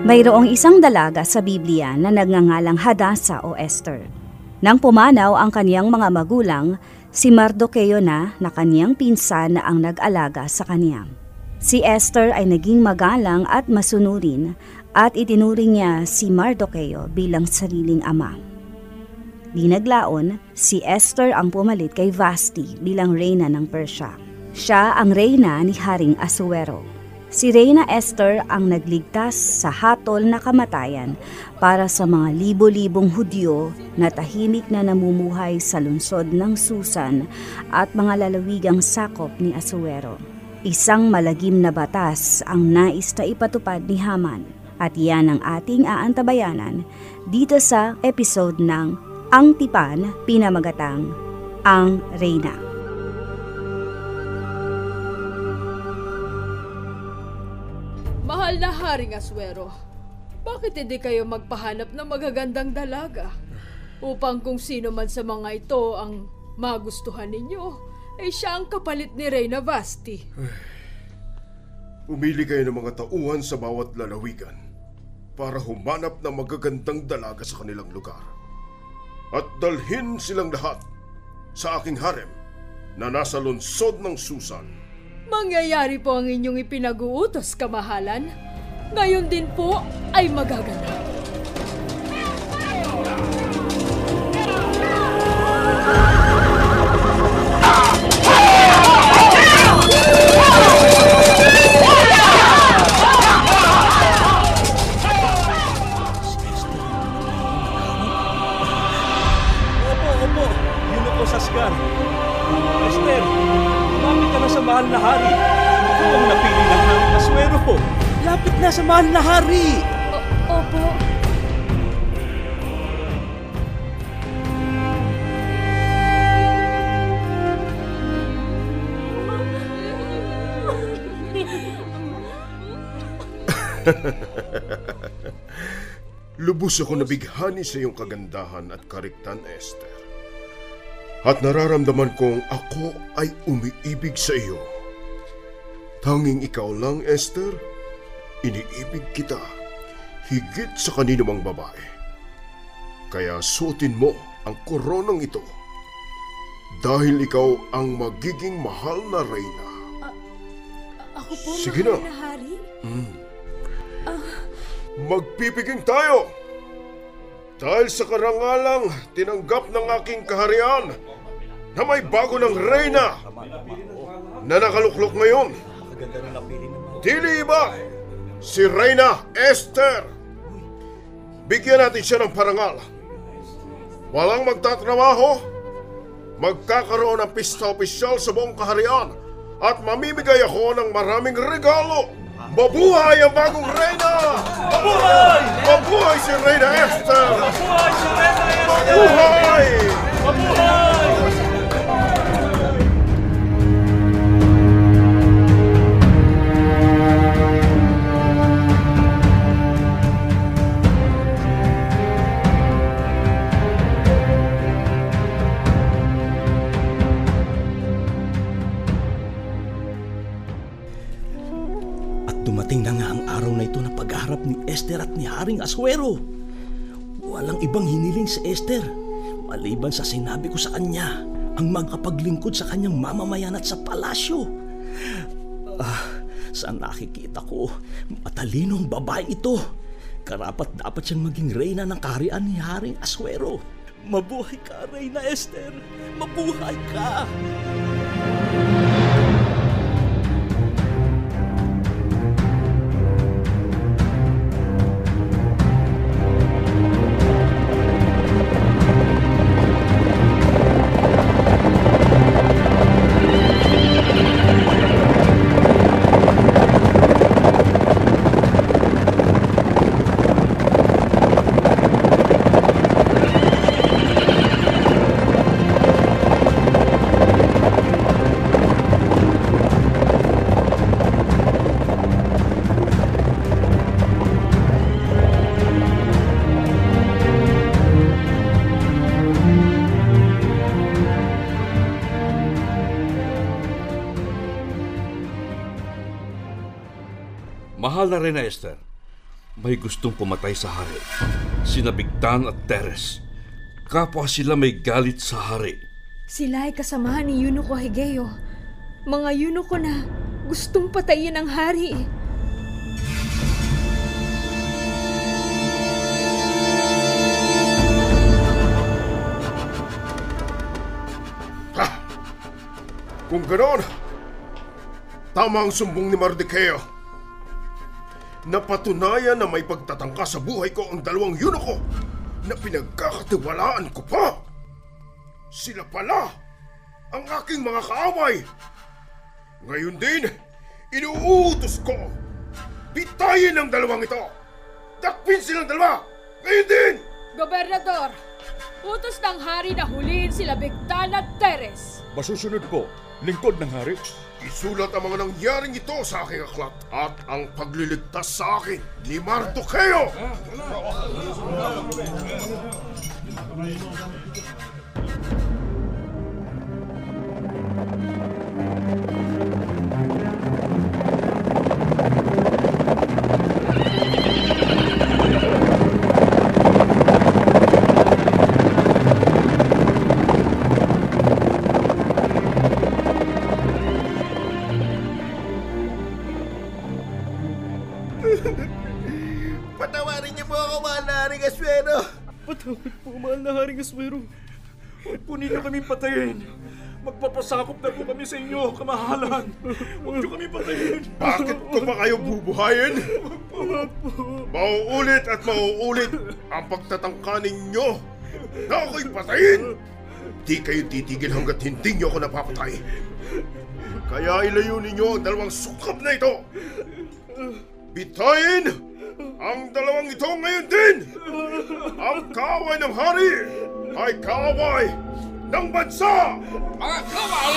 Mayroong isang dalaga sa Biblia na nagngangalang Hadasa o Esther. Nang pumanaw ang kaniyang mga magulang, si Mardocheo na na kaniyang pinsan na ang nag-alaga sa kanya. Si Esther ay naging magalang at masunurin at itinuring niya si Mardocheo bilang sariling ama. Di naglaon, si Esther ang pumalit kay Vasti bilang reyna ng Persya. Siya ang reyna ni Haring Asuero. Si Reyna Esther ang nagligtas sa hatol na kamatayan para sa mga libo-libong Hudyo na tahimik na namumuhay sa lungsod ng Susan at mga lalawigang sakop ni Asuero. Isang malagim na batas ang nais na ipatupad ni Haman at yan ang ating aantabayanan dito sa episode ng Ang Tipan, Pinamagatang, Ang Reyna. Mahal na Haring Aswero, bakit hindi kayo magpahanap ng magagandang dalaga? Upang kung sino man sa mga ito ang magustuhan ninyo, ay siya ang kapalit ni Reyna Vasti. Pumili kayo ng mga tauhan sa bawat lalawigan para humanap ng magagandang dalaga sa kanilang lugar. At dalhin silang lahat sa aking harem na nasa lungsod ng Susan. Mangyayari po ang inyong ipinag-uutos, kamahalan. Ngayon din po ay magaganap. Mahal na hari. Ikaw ang napili ng ng aswero ko. Lapit na sa mahal na hari. O- opo. Lubos ako nabighani sa iyong kagandahan at kariktan, Esther. At nararamdaman kong ako ay umiibig sa iyo. Tanging ikaw lang, Esther. Iniibig kita higit sa kanino mang babae. Kaya suotin mo ang koronang ito dahil ikaw ang magiging mahal na reyna. Ako po, Sige mahal na. na hari. Magpipiging tayo! Dahil sa karangalang tinanggap ng aking kaharian na may bago ng reyna na nakaluklok ngayon. Dili iba, si Reyna Esther. Bigyan natin siya ng parangal. Walang magtatrabaho, magkakaroon ng pista opisyal sa buong kaharian at mamimigay ako ng maraming regalo. Mabuhay ang bagong reyna! Mabuhay! Mabuhay si Reyna Esther! Mabuhay si Reyna Esther! Mabuhay! Mabuhay! Esther maliban sa sinabi ko sa kanya ang magkapaglingkod sa kanyang mamamayan at sa palasyo. Ah, sa nakikita ko, matalinong babae ito. Karapat dapat siyang maging reyna ng kaharian ni Haring Aswero. Mabuhay ka, Reyna Esther! Mabuhay ka! Mahal na rin na Esther. May gustong pumatay sa hari. Sina Bigtan at Teres. Kapwa sila may galit sa hari. Sila ay kasamahan ni Yunuko Higeo. Mga Yunuko na gustong patayin ang hari. Kung ganon, tama ang sumbong ni Mardukeo. Napatunayan na may pagtatangka sa buhay ko ang dalawang yunuko na pinagkakatiwalaan ko pa. Sila pala ang aking mga kaaway. Ngayon din, inuutos ko. Bitayin ang dalawang ito. Dakpin silang dalawa. Ngayon din! Gobernador, utos ng hari na huliin sila Bigtan at Teres. Masusunod ko, lingkod ng hari. Isulat ang mga nangyaring ito sa aking aklat at ang pagliligtas sa akin ni Mardukeo. Po mahal na Haring Aswero. Patawad po, mahal na Haring Aswero. Huwag po ninyo kaming patayin. Magpapasakop na po kami sa inyo, kamahalan. Huwag niyo kami patayin. Bakit ko pa kayo bubuhayin? Mauulit at mauulit ang pagtatangka ninyo na ako'y patayin. Di kayo titigil hanggat hindi nyo ako napapatay. Kaya ilayo ninyo ang dalawang sukab na ito. Bitayin ang dalawang ito ngayon din. Ang kaaway ng hari ay kaaway ng bansa. Mga kawal,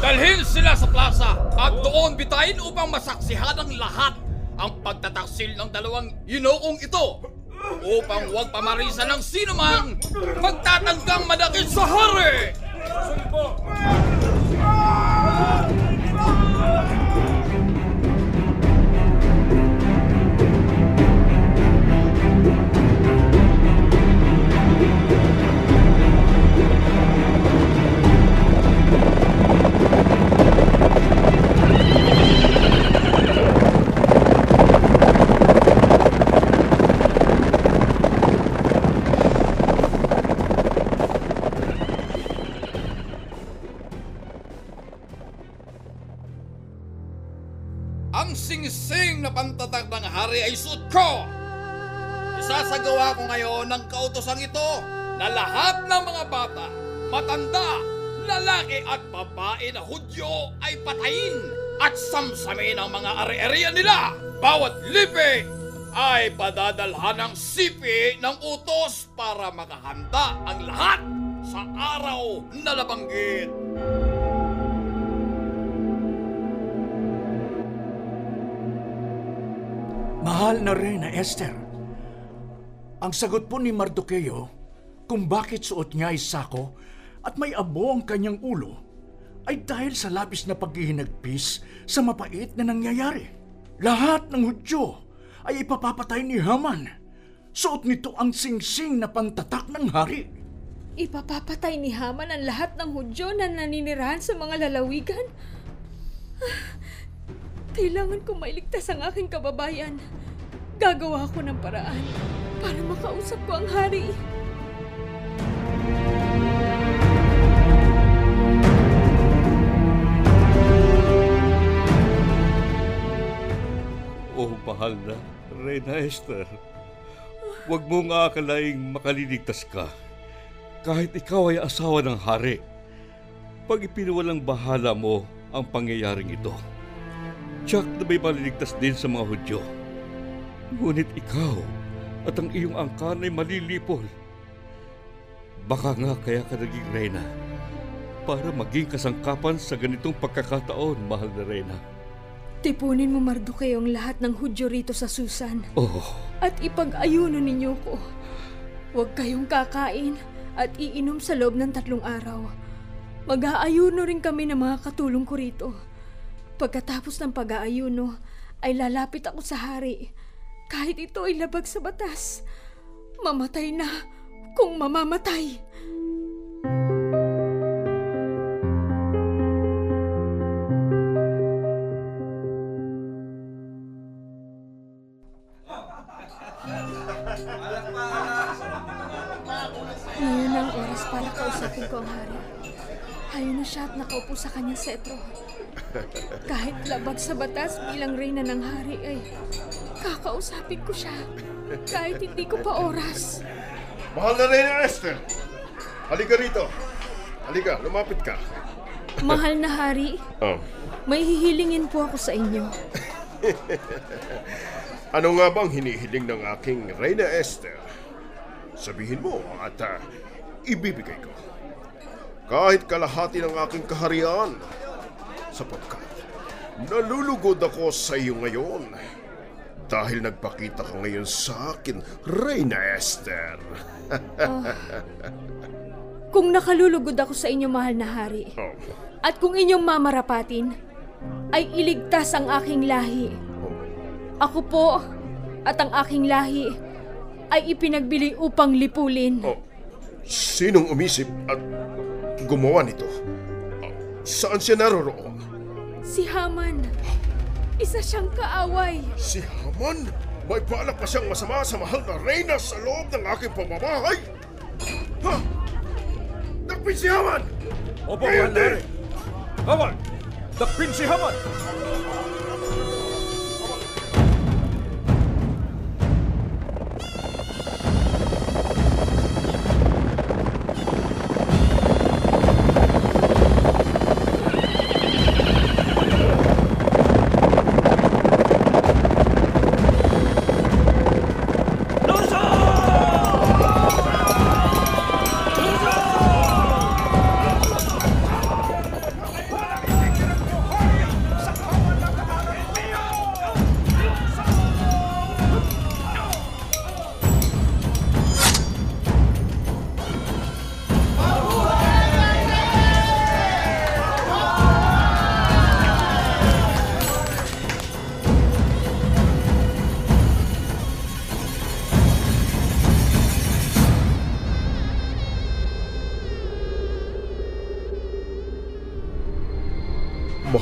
dalhin sila sa plaza at doon bitayin upang masaksihan ng lahat ang pagtataksil ng dalawang yinoong ito upang huwag pamarisan ng sino mang magtatanggang madakit sa hari! Ang singsing na pantatag ng hari ay suot ko! Isasagawa ko ngayon ng kautosang ito na lahat ng mga bata, matanda, lalaki at babae na hudyo ay patayin at samsamin ang mga ari-arian nila. Bawat lipi ay padadalhan ng sipi ng utos para makahanda ang lahat sa araw na labanggit. Mahal na Reyna Esther, ang sagot po ni Mardukeo kung bakit suot niya ay sako at may abo ang kanyang ulo ay dahil sa labis na paghihinagpis sa mapait na nangyayari. Lahat ng Hudyo ay ipapapatay ni Haman. Suot nito ang singsing na pantatak ng hari. Ipapapatay ni Haman ang lahat ng Hudyo na naninirahan sa mga lalawigan? Ah, Kailangan ko mailigtas ang aking kababayan. Gagawa ko ng paraan para makausap ko ang hari. Oh, mahal na, Reyna Esther. Huwag mong aakalaing makaliligtas ka. Kahit ikaw ay asawa ng hari. Pag ipinawalang bahala mo ang pangyayaring ito. Tiyak na may maliligtas din sa mga Hudyo. Ngunit ikaw at ang iyong angkan ay malilipol. Baka nga kaya ka naging reyna para maging kasangkapan sa ganitong pagkakataon, mahal na reyna. Tipunin mo Mardoke ang lahat ng Hudyo rito sa Susan Oh, at ipag-ayuno ninyo ko. Huwag kayong kakain at iinom sa loob ng tatlong araw. Mag-aayuno rin kami ng mga katulong ko rito. Pagkatapos ng pag-aayuno, ay lalapit ako sa hari. Kahit ito ay labag sa batas. Mamatay na kung mamamatay. Siya at nakaupo sa kanyang setro. Kahit labag sa batas bilang reyna ng hari ay kakausapin ko siya. Kahit hindi ko pa oras. Mahal na Reyna Esther! Halika rito. Halika, lumapit ka. Mahal na hari, Oh. may hihilingin po ako sa inyo. Ano nga bang hinihiling ng aking Reyna Esther? Sabihin mo at ah, ibibigay ko. Kahit kalahati ng aking kaharian. Sapagkat nalulugod ako sa iyo ngayon. Dahil nagpakita ka ngayon sa akin, Reyna Esther. Kung nakalulugod ako sa inyo, mahal na hari, Oh. at kung inyong mamarapatin, ay iligtas ang aking lahi. Ako po at ang aking lahi ay ipinagbili upang lipulin. Oh, sinong umisip at gumawa nito? Saan siya naroroon? Si Haman. Isa siyang kaaway. Si Haman? May balak pa siyang masama sa mahal na reyna sa loob ng aking pamamahay? Ha? Nakpin si Haman! Opo, din! Haman! Dakpin si Haman!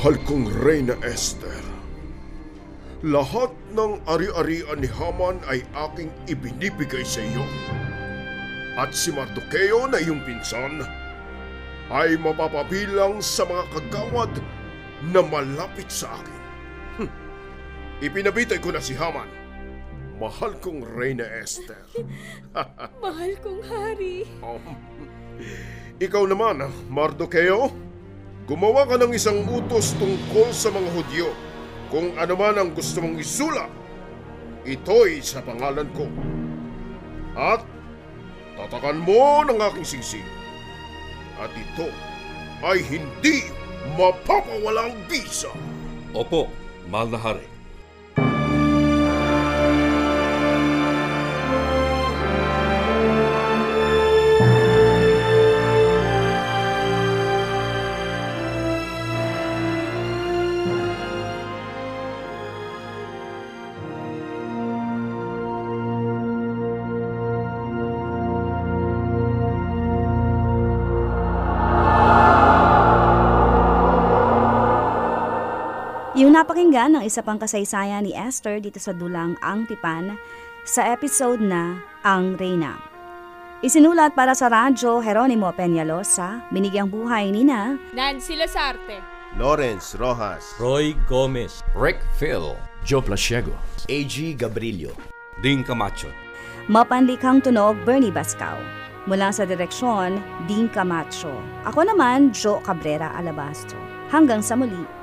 Mahal kong Reyna Esther, lahat ng ari-arian ni Haman ay aking ibinibigay sa iyo. At si Mardukeo na iyong pinsan ay mapapabilang sa mga kagawad na malapit sa akin. Hm. Ipinabitay ko na si Haman. Mahal kong Reyna Esther. Mahal kong hari. Um, ikaw naman, Mardukeo, gumawa ka ng isang utos tungkol sa mga Hudyo. Kung ano man ang gusto mong isulat, ito'y sa pangalan ko. At tatakan mo ng aking singsing. At ito ay hindi mapapawalang bisa. Opo, mahal na hari. Yung napakinggan ng isa pang kasaysayan ni Esther dito sa Dulang Ang Tipan sa episode na Ang Reyna. Isinulat para sa radyo Jeronimo Peñalosa, binigyang buhay ni na Nancy Lasarte. Lawrence Rojas, Roy Gomez. Rick Phil. Joe Plasiego. AG Gabrilio. Ding Camacho. Mapanlikhang tunog Bernie Bascao. Mula sa direksyon, Dean Camacho. Ako naman, Joe Cabrera Alabastro. Hanggang sa muli.